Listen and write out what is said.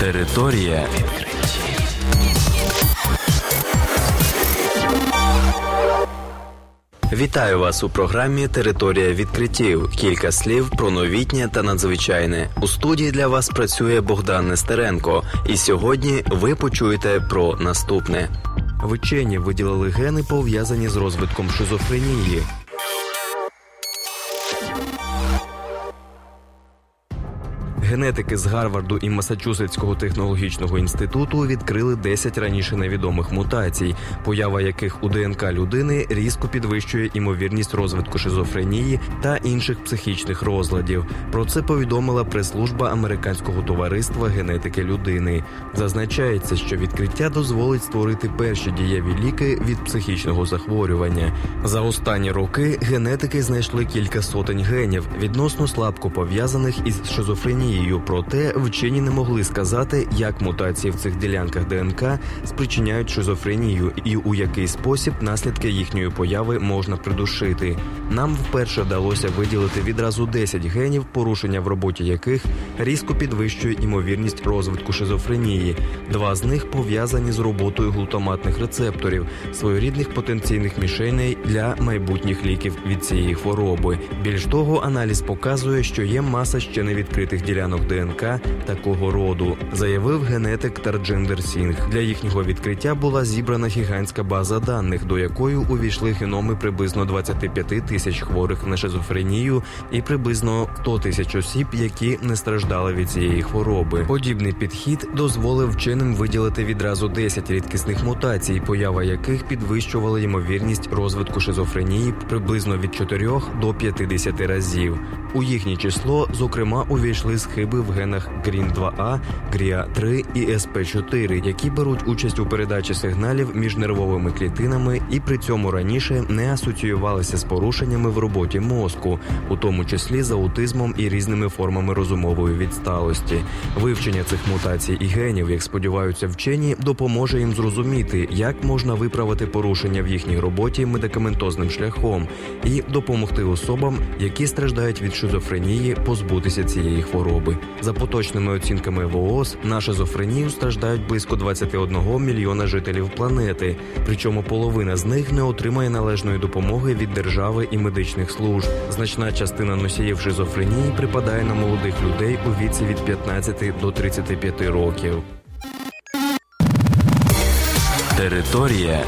Територія відкриттів. Вітаю вас у програмі Територія відкриттів. Кілька слів про новітнє та надзвичайне. У студії для вас працює Богдан Нестеренко. І сьогодні ви почуєте про наступне. Вчені виділили гени пов'язані з розвитком шизофренії. Генетики з Гарварду і Масачусетського технологічного інституту відкрили 10 раніше невідомих мутацій, поява яких у ДНК людини різко підвищує імовірність розвитку шизофренії та інших психічних розладів. Про це повідомила прес-служба американського товариства генетики людини. Зазначається, що відкриття дозволить створити перші дієві ліки від психічного захворювання. За останні роки генетики знайшли кілька сотень генів відносно слабко пов'язаних із шизофренією надією, проте вчені не могли сказати, як мутації в цих ділянках ДНК спричиняють шизофренію і у який спосіб наслідки їхньої появи можна придушити. Нам вперше вдалося виділити відразу 10 генів, порушення в роботі яких різко підвищує імовірність розвитку шизофренії. Два з них пов'язані з роботою глутаматних рецепторів, своєрідних потенційних мішеней для майбутніх ліків від цієї хвороби. Більш того, аналіз показує, що є маса ще не відкритих ділянок ділянок ДНК такого роду, заявив генетик Тарджиндер Сінг. Для їхнього відкриття була зібрана гігантська база даних, до якої увійшли геноми приблизно 25 тисяч хворих на шизофренію і приблизно 100 тисяч осіб, які не страждали від цієї хвороби. Подібний підхід дозволив вченим виділити відразу 10 рідкісних мутацій, поява яких підвищувала ймовірність розвитку шизофренії приблизно від 4 до 50 разів. У їхнє число, зокрема, увійшли схиби в генах green 2 a гріа 3 і СП4, які беруть участь у передачі сигналів між нервовими клітинами і при цьому раніше не асоціювалися з порушеннями в роботі мозку, у тому числі з аутизмом і різними формами розумової відсталості. Вивчення цих мутацій і генів, як сподіваються вчені, допоможе їм зрозуміти, як можна виправити порушення в їхній роботі медикаментозним шляхом і допомогти особам, які страждають від шизофренії, позбутися цієї хвороби. За поточними оцінками ВООЗ, на шизофренію страждають близько 21 мільйона жителів планети. Причому половина з них не отримає належної допомоги від держави і медичних служб. Значна частина носіїв шизофренії припадає на молодих людей у віці від 15 до 35 років. Територія.